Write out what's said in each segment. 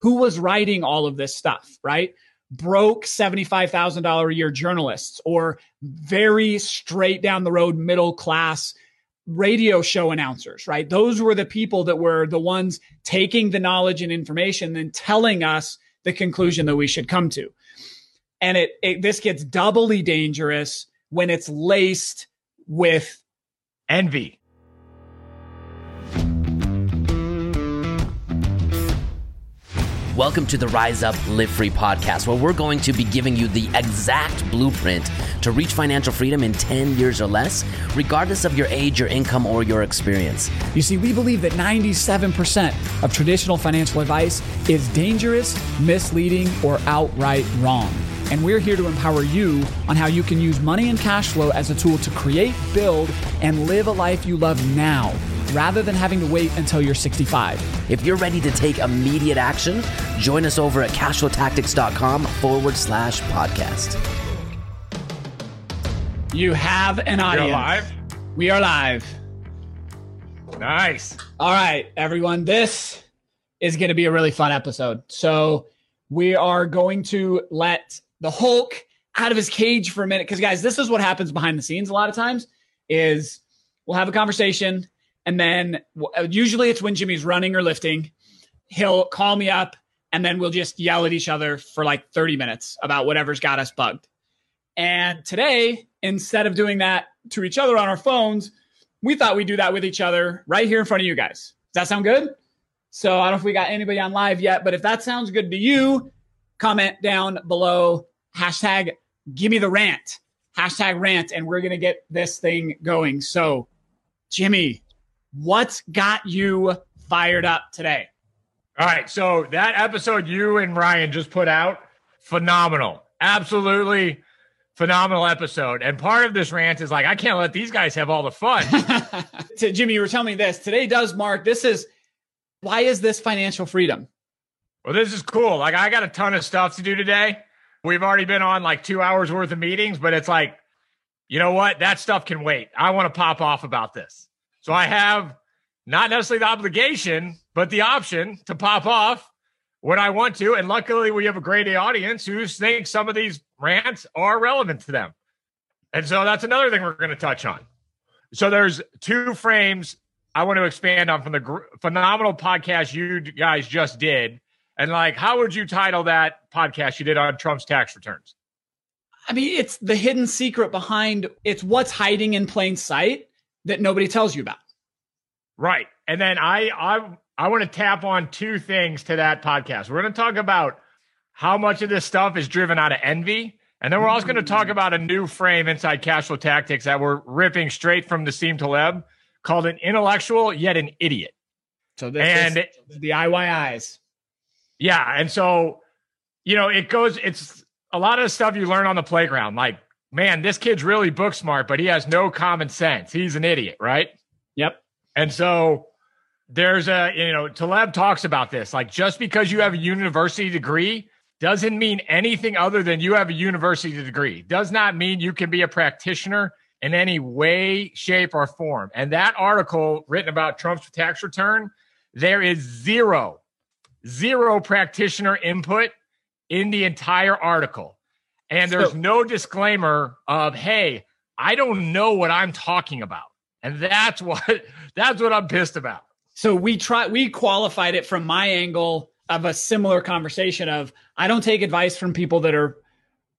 who was writing all of this stuff, right? Broke $75,000 a year journalists or very straight down the road middle class radio show announcers, right? Those were the people that were the ones taking the knowledge and information and telling us the conclusion that we should come to. And it, it this gets doubly dangerous when it's laced with envy. Welcome to the Rise Up Live Free podcast, where we're going to be giving you the exact blueprint to reach financial freedom in 10 years or less, regardless of your age, your income, or your experience. You see, we believe that 97% of traditional financial advice is dangerous, misleading, or outright wrong. And we're here to empower you on how you can use money and cash flow as a tool to create, build, and live a life you love now rather than having to wait until you're 65. If you're ready to take immediate action, join us over at cashflowtactics.com forward slash podcast. You have an audience. You're live? We are live. Nice. All right, everyone. This is going to be a really fun episode. So, we are going to let the Hulk out of his cage for a minute because guys, this is what happens behind the scenes a lot of times is we'll have a conversation and then uh, usually it's when Jimmy's running or lifting. He'll call me up and then we'll just yell at each other for like 30 minutes about whatever's got us bugged. And today, instead of doing that to each other on our phones, we thought we'd do that with each other right here in front of you guys. Does that sound good? So I don't know if we got anybody on live yet, but if that sounds good to you, comment down below hashtag give me the rant, hashtag rant, and we're going to get this thing going. So, Jimmy, What's got you fired up today? All right. So that episode you and Ryan just put out, phenomenal. Absolutely phenomenal episode. And part of this rant is like, I can't let these guys have all the fun. to Jimmy, you were telling me this. Today does mark this is why is this financial freedom? Well, this is cool. Like I got a ton of stuff to do today. We've already been on like two hours worth of meetings, but it's like, you know what? That stuff can wait. I want to pop off about this. So I have not necessarily the obligation, but the option to pop off when I want to. And luckily, we have a great audience who thinks some of these rants are relevant to them. And so that's another thing we're going to touch on. So there's two frames I want to expand on from the gr- phenomenal podcast you guys just did. And like, how would you title that podcast you did on Trump's tax returns? I mean, it's the hidden secret behind it's what's hiding in plain sight that nobody tells you about. Right. And then I I I want to tap on two things to that podcast. We're going to talk about how much of this stuff is driven out of envy. And then we're also going to talk mm. about a new frame inside Cashflow Tactics that we're ripping straight from Nassim Taleb called an intellectual yet an idiot. So this and is the IYIs. Yeah. And so, you know, it goes, it's a lot of stuff you learn on the playground, like man, this kid's really book smart, but he has no common sense. He's an idiot, right? Yep. And so there's a, you know, Taleb talks about this. Like just because you have a university degree doesn't mean anything other than you have a university degree. Does not mean you can be a practitioner in any way, shape, or form. And that article written about Trump's tax return, there is zero, zero practitioner input in the entire article. And there's so, no disclaimer of, hey, I don't know what I'm talking about. And that's what that's what I'm pissed about. So we try we qualified it from my angle of a similar conversation of I don't take advice from people that are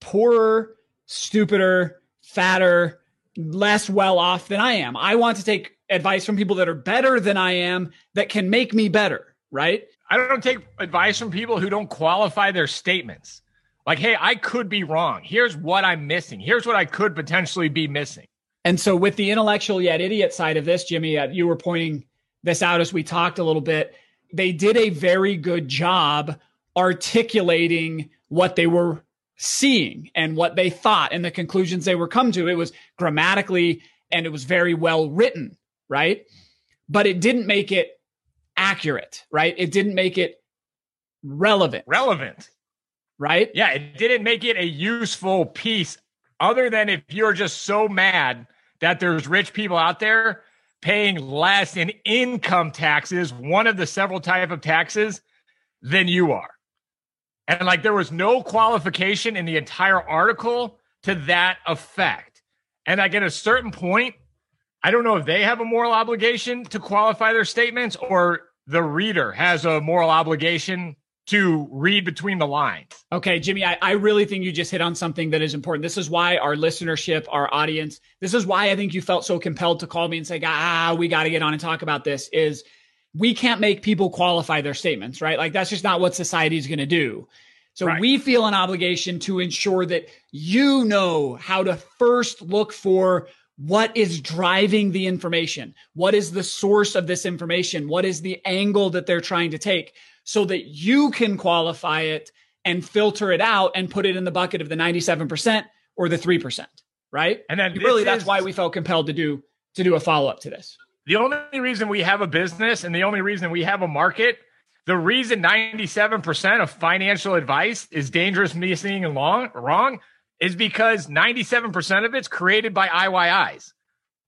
poorer, stupider, fatter, less well off than I am. I want to take advice from people that are better than I am that can make me better, right? I don't take advice from people who don't qualify their statements. Like, hey, I could be wrong. Here's what I'm missing. Here's what I could potentially be missing. And so, with the intellectual yet idiot side of this, Jimmy, uh, you were pointing this out as we talked a little bit. They did a very good job articulating what they were seeing and what they thought and the conclusions they were come to. It was grammatically and it was very well written, right? But it didn't make it accurate, right? It didn't make it relevant. Relevant right? Yeah, it didn't make it a useful piece other than if you're just so mad that there's rich people out there paying less in income taxes, one of the several type of taxes than you are. And like there was no qualification in the entire article to that effect. And like at a certain point, I don't know if they have a moral obligation to qualify their statements or the reader has a moral obligation to read between the lines. Okay, Jimmy, I, I really think you just hit on something that is important. This is why our listenership, our audience, this is why I think you felt so compelled to call me and say, ah, we got to get on and talk about this is we can't make people qualify their statements, right? Like that's just not what society is going to do. So right. we feel an obligation to ensure that you know how to first look for what is driving the information? What is the source of this information? What is the angle that they're trying to take so that you can qualify it and filter it out and put it in the bucket of the 97% or the 3%, right? And then really that's why we felt compelled to do to do a follow-up to this. The only reason we have a business and the only reason we have a market, the reason 97% of financial advice is dangerous, missing, and long, wrong is because 97% of it's created by IYIs,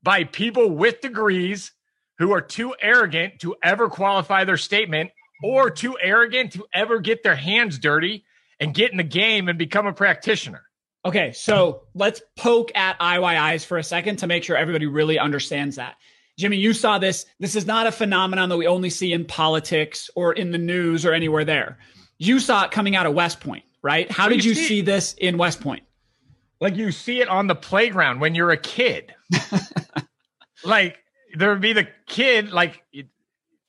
by people with degrees who are too arrogant to ever qualify their statement or too arrogant to ever get their hands dirty and get in the game and become a practitioner. Okay, so let's poke at IYIs for a second to make sure everybody really understands that. Jimmy, you saw this. This is not a phenomenon that we only see in politics or in the news or anywhere there. You saw it coming out of West Point, right? How did you see, see this in West Point? Like you see it on the playground when you're a kid. like there would be the kid, like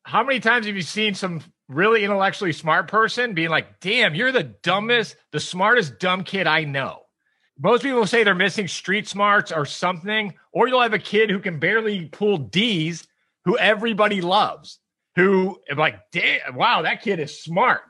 how many times have you seen some really intellectually smart person being like, damn, you're the dumbest, the smartest dumb kid I know. Most people say they're missing street smarts or something, or you'll have a kid who can barely pull D's who everybody loves, who like, damn, wow, that kid is smart.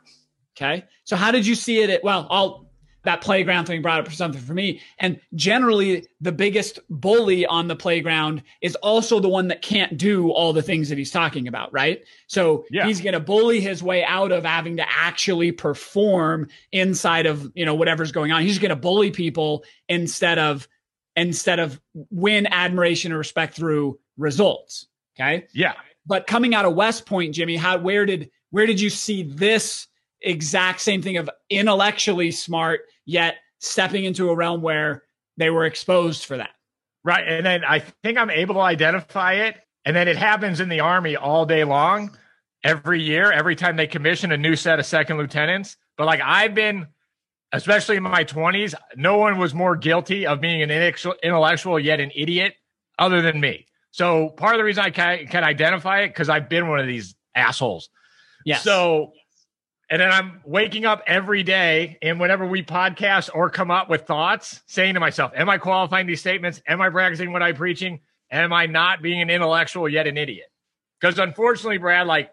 Okay. So how did you see it at well, I'll that playground thing brought up something for me. And generally, the biggest bully on the playground is also the one that can't do all the things that he's talking about, right? So yeah. he's going to bully his way out of having to actually perform inside of you know whatever's going on. He's going to bully people instead of instead of win admiration and respect through results. Okay. Yeah. But coming out of West Point, Jimmy, how where did where did you see this? Exact same thing of intellectually smart, yet stepping into a realm where they were exposed for that. Right. And then I think I'm able to identify it. And then it happens in the army all day long, every year, every time they commission a new set of second lieutenants. But like I've been, especially in my 20s, no one was more guilty of being an intellectual yet an idiot other than me. So part of the reason I can, can identify it because I've been one of these assholes. Yeah. So and then I'm waking up every day and whenever we podcast or come up with thoughts, saying to myself, Am I qualifying these statements? Am I practicing what I'm preaching? Am I not being an intellectual yet an idiot? Because unfortunately, Brad, like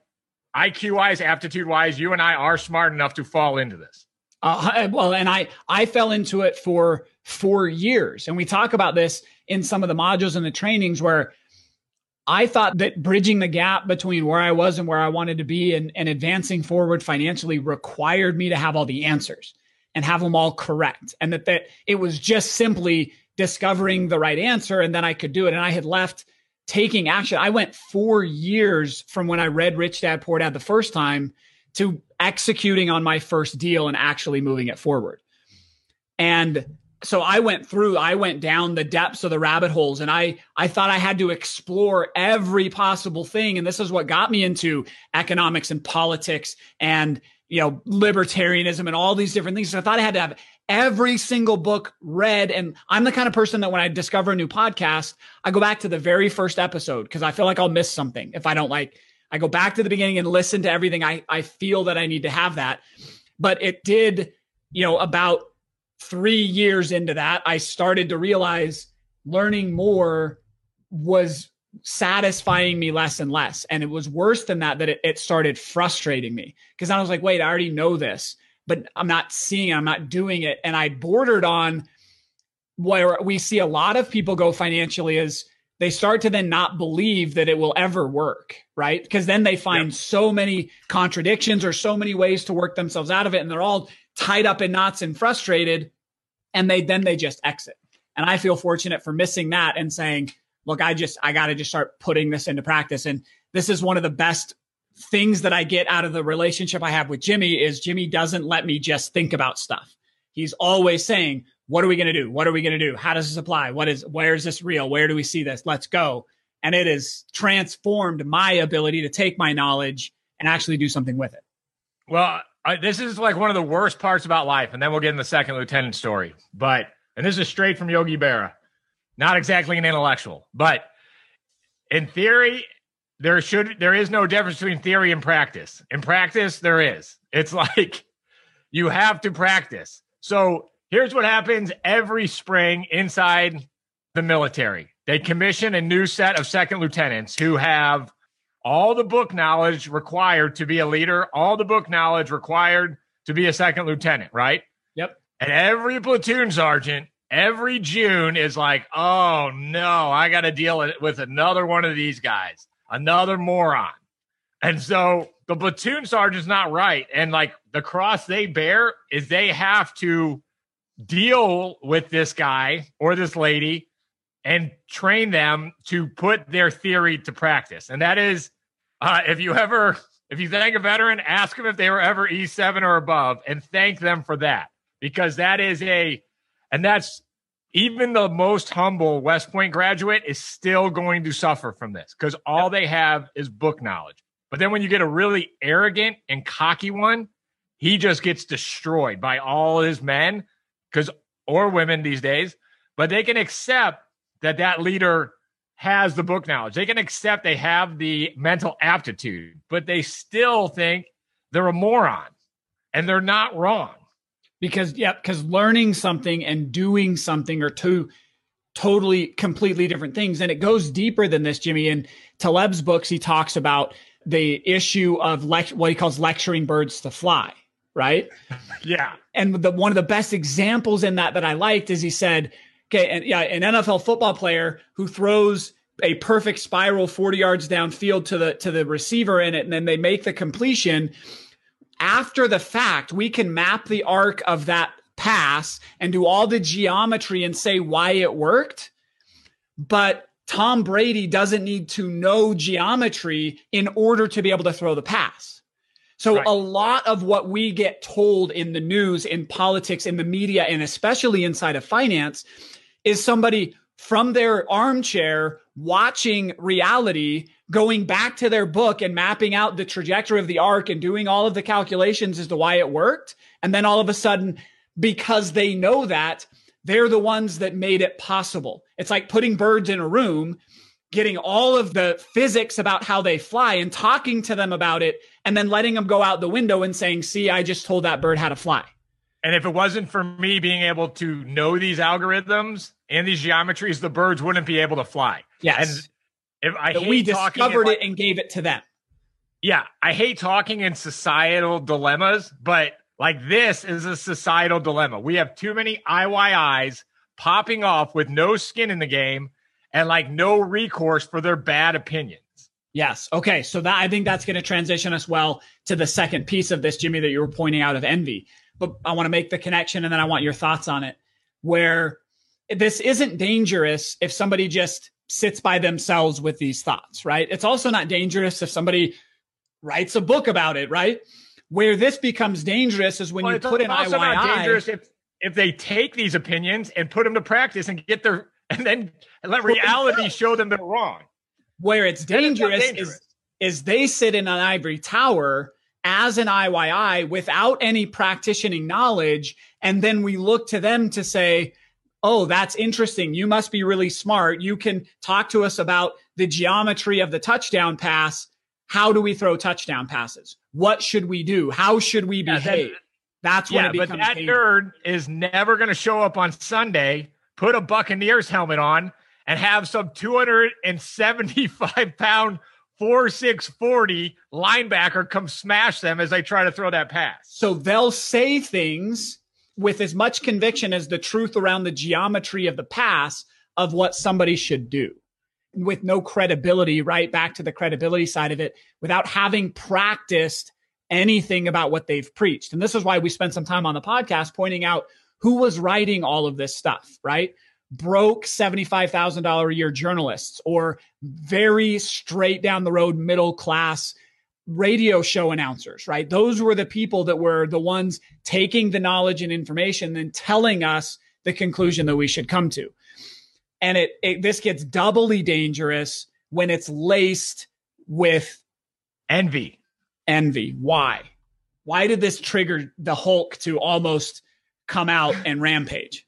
IQ wise, aptitude wise, you and I are smart enough to fall into this. Uh, well, and I I fell into it for four years, and we talk about this in some of the modules and the trainings where I thought that bridging the gap between where I was and where I wanted to be and, and advancing forward financially required me to have all the answers and have them all correct. And that, that it was just simply discovering the right answer and then I could do it. And I had left taking action. I went four years from when I read Rich Dad Poor Dad the first time to executing on my first deal and actually moving it forward. And so I went through, I went down the depths of the rabbit holes and I, I thought I had to explore every possible thing. And this is what got me into economics and politics and, you know, libertarianism and all these different things. So I thought I had to have every single book read. And I'm the kind of person that when I discover a new podcast, I go back to the very first episode because I feel like I'll miss something if I don't like, I go back to the beginning and listen to everything. I, I feel that I need to have that. But it did, you know, about three years into that, I started to realize learning more was satisfying me less and less. And it was worse than that, that it, it started frustrating me because I was like, wait, I already know this, but I'm not seeing it, I'm not doing it. And I bordered on where we see a lot of people go financially is they start to then not believe that it will ever work, right? Because then they find yep. so many contradictions or so many ways to work themselves out of it. And they're all tied up in knots and frustrated and they then they just exit and i feel fortunate for missing that and saying look i just i got to just start putting this into practice and this is one of the best things that I get out of the relationship I have with Jimmy is Jimmy doesn't let me just think about stuff. He's always saying, what are we going to do? What are we going to do? How does this apply? What is, where is this real? Where do we see this? Let's go. And it has transformed my ability to take my knowledge and actually do something with it. Well, I, this is like one of the worst parts about life. And then we'll get in the second lieutenant story. But, and this is straight from Yogi Berra, not exactly an intellectual, but in theory, there should there is no difference between theory and practice. In practice, there is. It's like you have to practice. So here's what happens every spring inside the military. They commission a new set of second lieutenants who have all the book knowledge required to be a leader, all the book knowledge required to be a second lieutenant, right? Yep. And every platoon sergeant every June is like, oh no, I got to deal with another one of these guys, another moron. And so the platoon sergeant's not right. And like the cross they bear is they have to deal with this guy or this lady and train them to put their theory to practice. And that is, uh, if you ever, if you thank a veteran, ask them if they were ever E7 or above and thank them for that because that is a and that's even the most humble West Point graduate is still going to suffer from this because all they have is book knowledge. But then when you get a really arrogant and cocky one, he just gets destroyed by all his men because or women these days. But they can accept that that leader has the book knowledge. They can accept they have the mental aptitude, but they still think they're a moron and they're not wrong. Because yeah because learning something and doing something are two totally completely different things. And it goes deeper than this jimmy. In taleb's books he talks about the issue of lect- what he calls lecturing birds to fly right? Yeah. And the one of the best examples in that that i liked is he said okay and yeah an nfl football player who throws a perfect spiral 40 yards downfield to the to the receiver in it and then they make the completion after the fact, we can map the arc of that pass and do all the geometry and say why it worked. But Tom Brady doesn't need to know geometry in order to be able to throw the pass. So right. a lot of what we get told in the news, in politics, in the media, and especially inside of finance is somebody from their armchair watching reality going back to their book and mapping out the trajectory of the arc and doing all of the calculations as to why it worked. And then all of a sudden, because they know that, they're the ones that made it possible. It's like putting birds in a room, getting all of the physics about how they fly and talking to them about it, and then letting them go out the window and saying, See, I just told that bird how to fly. And if it wasn't for me being able to know these algorithms and these geometries, the birds wouldn't be able to fly. Yes. And if I we discovered it and gave it to them. Yeah, I hate talking in societal dilemmas, but like this is a societal dilemma. We have too many IYIs popping off with no skin in the game and like no recourse for their bad opinions. Yes. Okay. So that I think that's going to transition us well to the second piece of this, Jimmy, that you were pointing out of envy. But I want to make the connection and then I want your thoughts on it. Where this isn't dangerous if somebody just sits by themselves with these thoughts, right? It's also not dangerous if somebody writes a book about it, right? Where this becomes dangerous is when well, you put in also IYI. Not dangerous if if they take these opinions and put them to practice and get their and then let reality show them they're wrong. Where it's dangerous, dangerous. is is they sit in an ivory tower as an IYI without any practicing knowledge, and then we look to them to say, oh, that's interesting. You must be really smart. You can talk to us about the geometry of the touchdown pass. How do we throw touchdown passes? What should we do? How should we behave? Yeah, that's when yeah, it becomes but that dangerous. nerd is never going to show up on Sunday, put a Buccaneers helmet on, and have some 275 pound four six forty linebacker come smash them as they try to throw that pass. So they'll say things with as much conviction as the truth around the geometry of the pass of what somebody should do with no credibility, right? Back to the credibility side of it without having practiced anything about what they've preached. And this is why we spent some time on the podcast pointing out who was writing all of this stuff, right? Broke $75,000 a year journalists or very straight down the road middle class radio show announcers, right? Those were the people that were the ones taking the knowledge and information and telling us the conclusion that we should come to. And it, it this gets doubly dangerous when it's laced with envy. Envy. Why? Why did this trigger the Hulk to almost come out and rampage?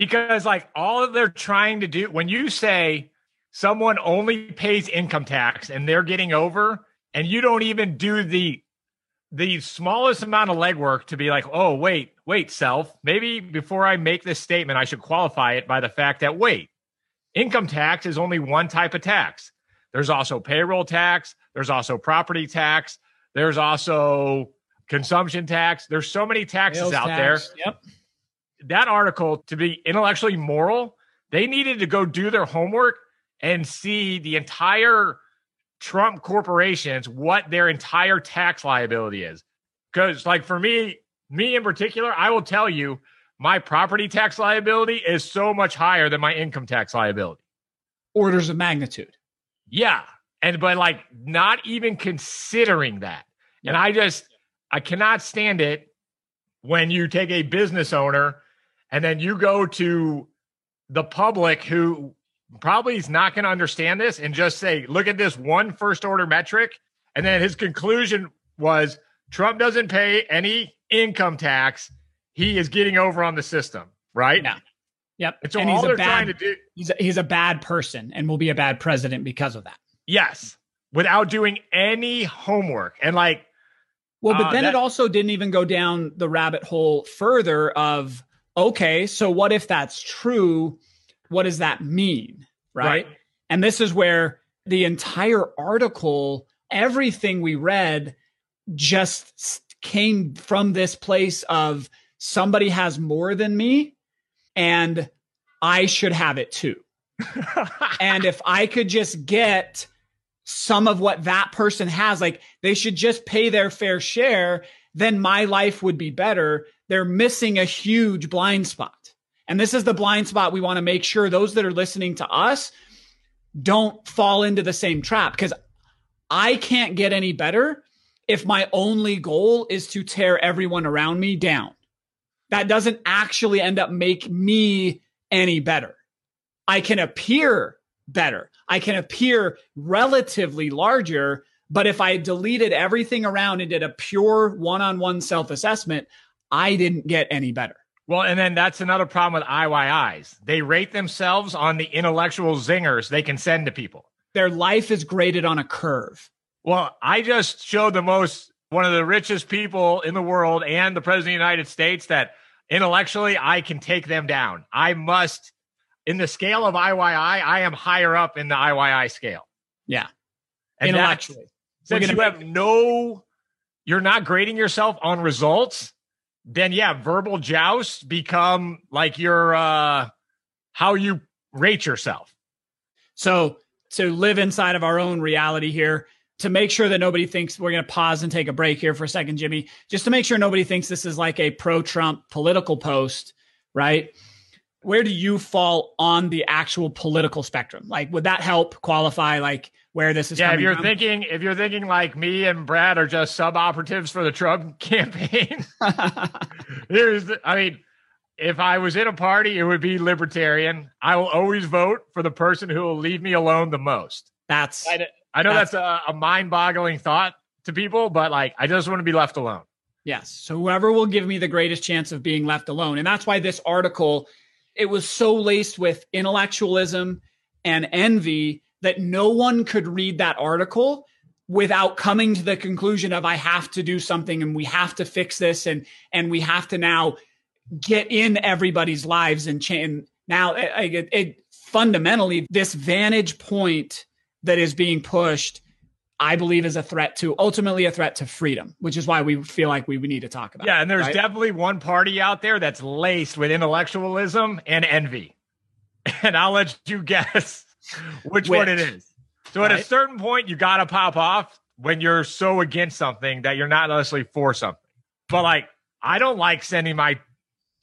Because like all that they're trying to do when you say someone only pays income tax and they're getting over and you don't even do the the smallest amount of legwork to be like, oh, wait, wait, self, maybe before I make this statement, I should qualify it by the fact that, wait, income tax is only one type of tax. There's also payroll tax, there's also property tax, there's also consumption tax. There's so many taxes Sales out tax. there. Yep. That article, to be intellectually moral, they needed to go do their homework and see the entire Trump corporations what their entire tax liability is. Because, like, for me, me in particular, I will tell you my property tax liability is so much higher than my income tax liability. Orders of magnitude. Yeah. And, but like, not even considering that. And I just, I cannot stand it when you take a business owner and then you go to the public who probably is not going to understand this and just say, look at this one first order metric. And then his conclusion was Trump doesn't pay any income tax. He is getting over on the system, right? Yeah. Yep. And so and all they're bad, trying to do he's a, he's a bad person and will be a bad president because of that. Yes. Without doing any homework. And like well, but uh, then that, it also didn't even go down the rabbit hole further of okay, so what if that's true? what does that mean? Right? right. And this is where the entire article, everything we read just came from this place of somebody has more than me and I should have it too. and if I could just get some of what that person has, like they should just pay their fair share, then my life would be better. They're missing a huge blind spot. And this is the blind spot we want to make sure those that are listening to us don't fall into the same trap because I can't get any better if my only goal is to tear everyone around me down. That doesn't actually end up make me any better. I can appear better. I can appear relatively larger, but if I deleted everything around and did a pure one-on-one self-assessment, I didn't get any better. Well, and then that's another problem with IYIs. They rate themselves on the intellectual zingers they can send to people. Their life is graded on a curve. Well, I just showed the most, one of the richest people in the world and the president of the United States that intellectually I can take them down. I must, in the scale of IYI, I am higher up in the IYI scale. Yeah. And intellectually. Since you have no, you're not grading yourself on results then yeah, verbal joust become like your uh how you rate yourself. So to live inside of our own reality here, to make sure that nobody thinks we're going to pause and take a break here for a second, Jimmy, just to make sure nobody thinks this is like a pro Trump political post, right? Where do you fall on the actual political spectrum? Like, would that help qualify? Like, where this is. Yeah, if you're from. thinking if you're thinking like me and Brad are just sub operatives for the Trump campaign, here's the, I mean, if I was in a party, it would be libertarian. I will always vote for the person who will leave me alone the most. That's I, I know that's, that's a, a mind-boggling thought to people, but like I just want to be left alone. Yes. So whoever will give me the greatest chance of being left alone. And that's why this article it was so laced with intellectualism and envy that no one could read that article without coming to the conclusion of I have to do something and we have to fix this and and we have to now get in everybody's lives and change. Now, it, it, it, fundamentally, this vantage point that is being pushed, I believe, is a threat to ultimately a threat to freedom, which is why we feel like we, we need to talk about. Yeah, and there's right? definitely one party out there that's laced with intellectualism and envy, and I'll let you guess which, which, one it is. So right. at a certain point, you got to pop off when you're so against something that you're not necessarily for something. But like, I don't like sending my,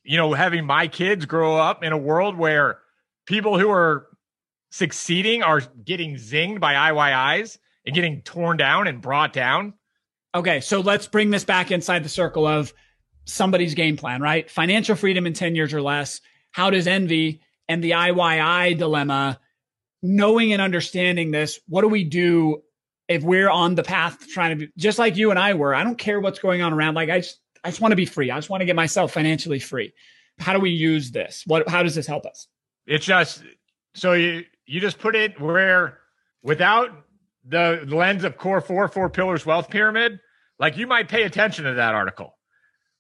you know, having my kids grow up in a world where people who are succeeding are getting zinged by IYIs and getting torn down and brought down. Okay, so let's bring this back inside the circle of somebody's game plan, right? Financial freedom in 10 years or less. How does envy and the IYI dilemma, knowing and understanding this, what do we do if we're on the path trying to be just like you and I were? I don't care what's going on around. Like I just I just want to be free. I just want to get myself financially free. How do we use this? What how does this help us? It's just so you you just put it where without the lens of core four, four pillars wealth pyramid, like you might pay attention to that article,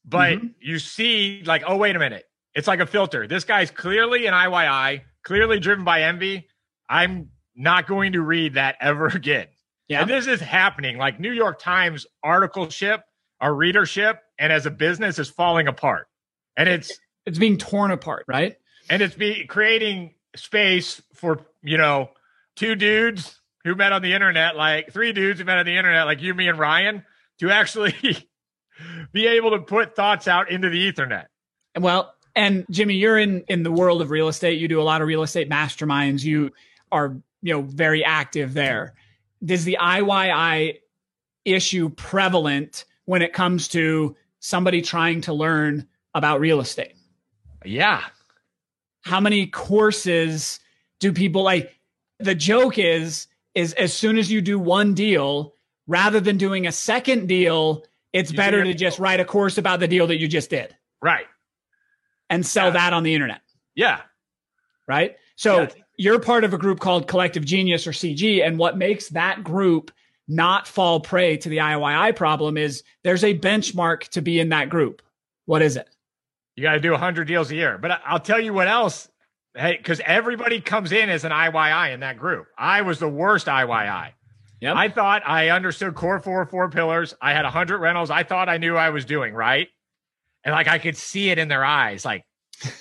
but mm-hmm. you see, like, oh, wait a minute. It's like a filter. This guy's clearly an IYI, clearly driven by envy. I'm not going to read that ever again. Yeah. And this is happening. Like New York Times articleship, our readership, and as a business is falling apart. And it's it's being torn apart, right? And it's be creating space for, you know, two dudes who met on the internet, like three dudes who met on the internet, like you, me, and Ryan, to actually be able to put thoughts out into the Ethernet. Well, and Jimmy, you're in in the world of real estate. You do a lot of real estate masterminds. You are, you know, very active there. Is the IYI issue prevalent when it comes to somebody trying to learn about real estate? Yeah. How many courses do people like? The joke is is as soon as you do one deal, rather than doing a second deal, it's you better to just write a course about the deal that you just did. Right. And sell yeah. that on the internet. Yeah. Right. So yeah. You're part of a group called Collective Genius or CG. And what makes that group not fall prey to the IYI problem is there's a benchmark to be in that group. What is it? You got to do 100 deals a year. But I'll tell you what else Hey, because everybody comes in as an IYI in that group. I was the worst IYI. Yep. I thought I understood core four, four pillars. I had 100 rentals. I thought I knew I was doing right. And like I could see it in their eyes. Like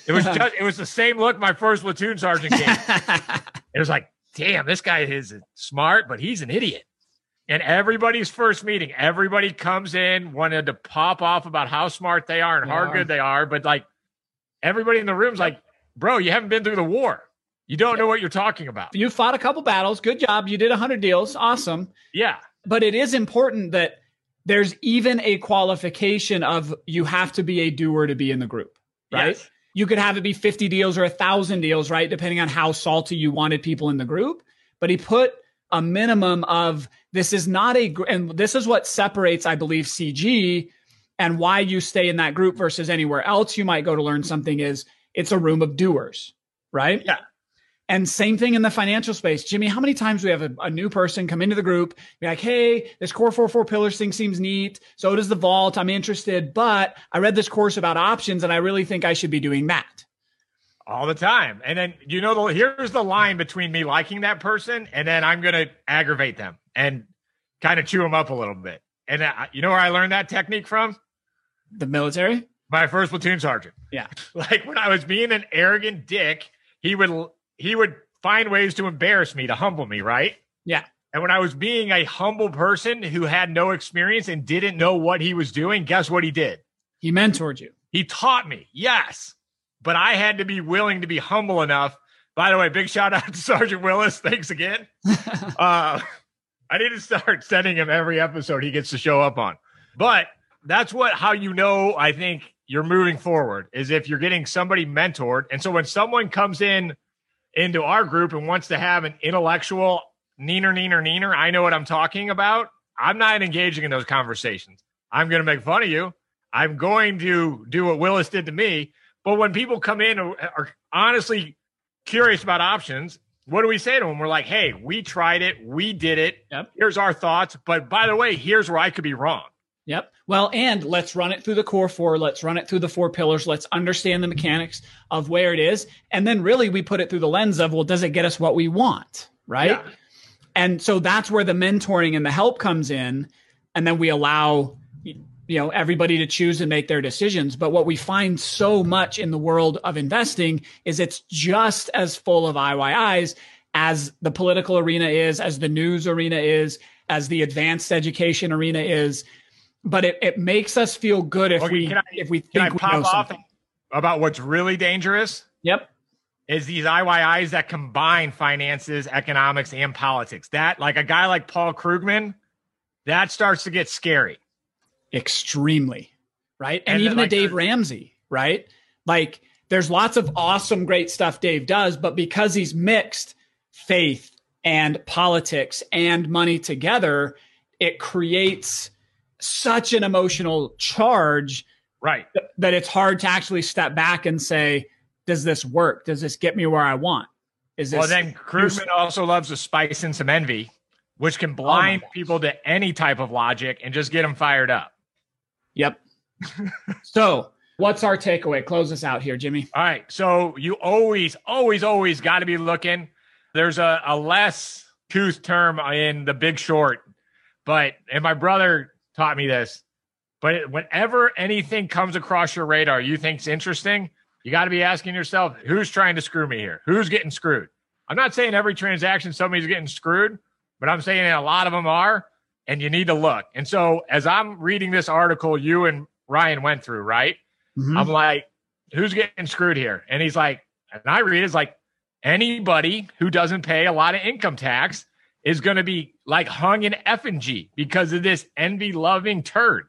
it was just, it was the same look my first platoon sergeant gave. it was like, damn, this guy is smart, but he's an idiot. And everybody's first meeting, everybody comes in, wanted to pop off about how smart they are and how good they are. But like everybody in the room's like, bro, you haven't been through the war. You don't know what you're talking about. You fought a couple battles. Good job. You did 100 deals. Awesome. Yeah. But it is important that there's even a qualification of you have to be a doer to be in the group, right? Yes. You could have it be 50 deals or a thousand deals, right? Depending on how salty you wanted people in the group. But he put a minimum of this is not a, and this is what separates, I believe, CG and why you stay in that group versus anywhere else you might go to learn something is it's a room of doers, right? Yeah. And same thing in the financial space. Jimmy, how many times we have a, a, new person come into the group, be like, hey, this core four four pillars thing seems neat. So does the vault. I'm interested, but I read this course about options and I really think I should be doing that. All the time. And then you know the here's the line between me liking that person and then I'm gonna aggravate them and kind of chew them up a little bit. And uh, you know where I learned that technique from? The military? My first platoon sergeant. Yeah. Like when I was being an arrogant dick, he would he would find ways to embarrass me, to humble me, right? Yeah. And when I was being a humble person who had no experience and didn't know what he was doing, guess what he did? He mentored you. He taught me, yes. But I had to be willing to be humble enough. By the way, big shout out to Sergeant Willis. Thanks again. uh, I need to start sending him every episode he gets to show up on. But that's what how you know I think you're moving forward is if you're getting somebody mentored. And so when someone comes in into our group and wants to have an intellectual neener, neener, neener, I know what I'm talking about. I'm not engaging in those conversations. I'm going to make fun of you. I'm going to do what Willis did to me. But when people come in and are honestly curious about options, what do we say to them? We're like, hey, we tried it. We did it. Yep. Here's our thoughts. But by the way, here's where I could be wrong. Yep. Well, and let's run it through the core four. Let's run it through the four pillars. Let's understand the mechanics of where it is. And then really we put it through the lens of, well, does it get us what we want? Right. Yeah. And so that's where the mentoring and the help comes in. And then we allow, you know, everybody to choose and make their decisions. But what we find so much in the world of investing is it's just as full of IYIs as the political arena is, as the news arena is, as the advanced education arena is but it, it makes us feel good if okay, we I, if we think I pop off about what's really dangerous. Yep. is these IYIs that combine finances, economics, and politics. That, like a guy like Paul Krugman, that starts to get scary. Extremely. Right. And, And even like a Dave Ramsey, right? Like there's lots of awesome, great stuff Dave does, but because he's mixed faith and politics and money together, it creates such an emotional charge Right. th- that it's hard to actually step back and say, does this work? Does this get me where I want? Is this Well, then Krugman also loves to spice in some envy, which can oh blind gosh. people to any type of logic and just get them fired up. Yep. so, what's our takeaway? Close us out here, Jimmy. All right. So you always, always, always got to be looking. There's a, a less tooth term in the big short, but, and my brother taught me this, but whenever anything comes across your radar you think's interesting, you got to be asking yourself, who's trying to screw me here? Who's getting screwed? I'm not saying every transaction somebody's getting screwed, but I'm saying a lot of them are, and you need to look. And so as I'm reading this article you and Ryan went through, right? Mhm. I'm like, who's getting screwed here? And he's like, and I read it's like anybody who doesn't pay a lot of income tax is going to be like hung in effigy because of this envy loving turd.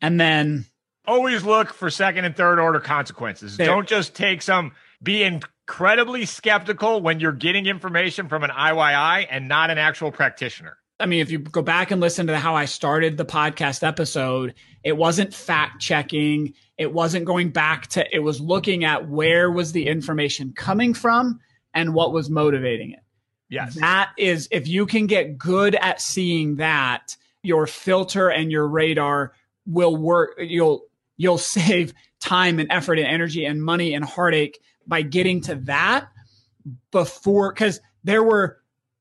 And then Always look for second and third order consequences. There- Don't just take some, be incredibly skeptical when you're getting information from an IYI and not an actual practitioner. I mean, if you go back and listen to how I started the podcast episode, it wasn't fact checking. It wasn't going back to, it was looking at where was the information coming from and what was motivating it. Yes. That is, if you can get good at seeing that, your filter and your radar will work. You'll, you'll save time and effort and energy and money and heartache by getting to that before, because there were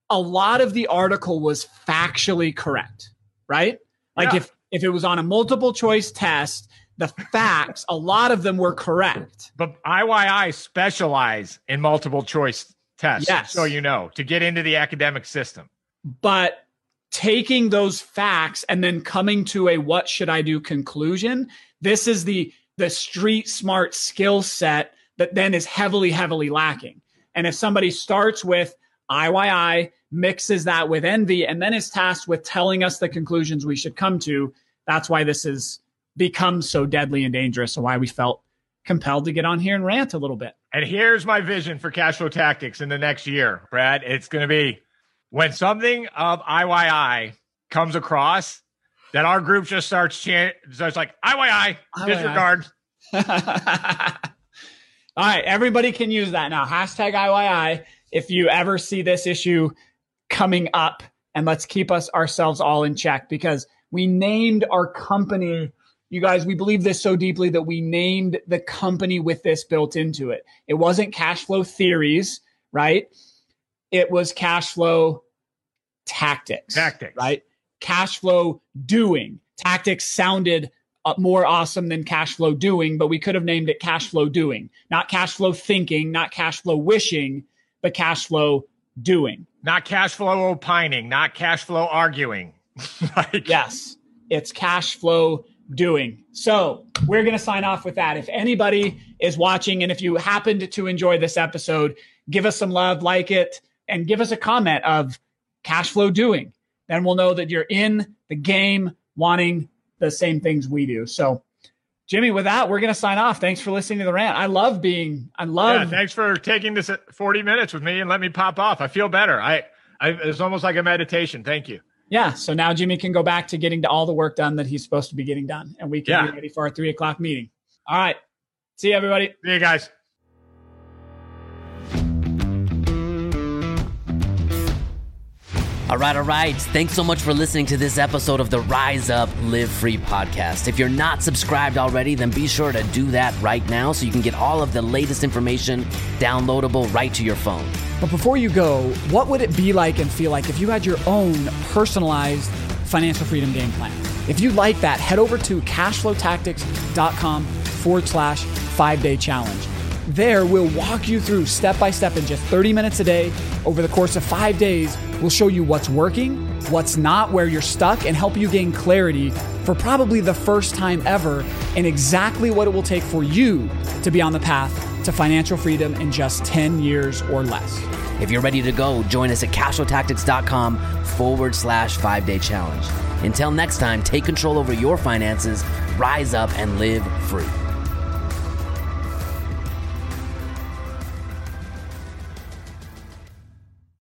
a lot of the article was factually correct, right? Like Yeah. if if it was on a multiple choice test, the facts, a lot of them were correct. But IYI specialize in multiple choice tests. Yes. So you know to get into the academic system. But taking those facts and then coming to a what should I do conclusion, this is the the street smart skill set that then is heavily heavily lacking. And if somebody starts with IYI, mixes that with envy, and then is tasked with telling us the conclusions we should come to, that's why this has become so deadly and dangerous, and why we felt compelled to get on here and rant a little bit. And here's my vision for cash flow tactics in the next year, Brad. It's going to be when something of IYI comes across that our group just starts chanting, starts like IYI, IYI. disregard. All right, everybody can use that now. Hashtag IYI if you ever see this issue coming up, and let's keep us ourselves all in check because we named our company. You guys, we believe this so deeply that we named the company with this built into it. It wasn't cash flow theories, right? It was cash flow tactics. Tactics. Right? Cash flow doing. Tactics sounded uh, more awesome than cash flow doing, but we could have named it cash flow doing, not cash flow thinking, not cash flow wishing, but cash flow doing. Not cash flow opining, not cash flow arguing. like, Yes, it's cash flow doing. So we're going to sign off with that. If anybody is watching and if you happened to enjoy this episode, give us some love, like it, and give us a comment of cash flow doing. Then we'll know that you're in the game wanting the same things we do. So, Jimmy, with that, we're going to sign off. Thanks for listening to the rant. I love being, I Yeah, love thanks for taking this 40 minutes with me and let me pop off. I feel better. I, I it's almost like a meditation. Thank you. Yeah. So now Jimmy can go back to getting to all the work done that he's supposed to be getting done, and we can Yeah. be ready for our three o'clock meeting. All right. See you, everybody. See you guys. All right, all right. Thanks so much for listening to this episode of the Rise Up Live Free podcast. If you're not subscribed already, then be sure to do that right now so you can get all of the latest information downloadable right to your phone. But before you go, what would it be like and feel like if you had your own personalized financial freedom game plan? If you like that, head over to cashflowtactics.com forward slash five day challenge. There, we'll walk you through step by step in just 30 minutes a day. Over the course of five days, we'll show you what's working, what's not, where you're stuck, and help you gain clarity for probably the first time ever in exactly what it will take for you to be on the path to to financial freedom in just 10 years or less. If you're ready to go, join us at cashflowtactics.com forward slash five day challenge. Until next time, take control over your finances, rise up, and live free.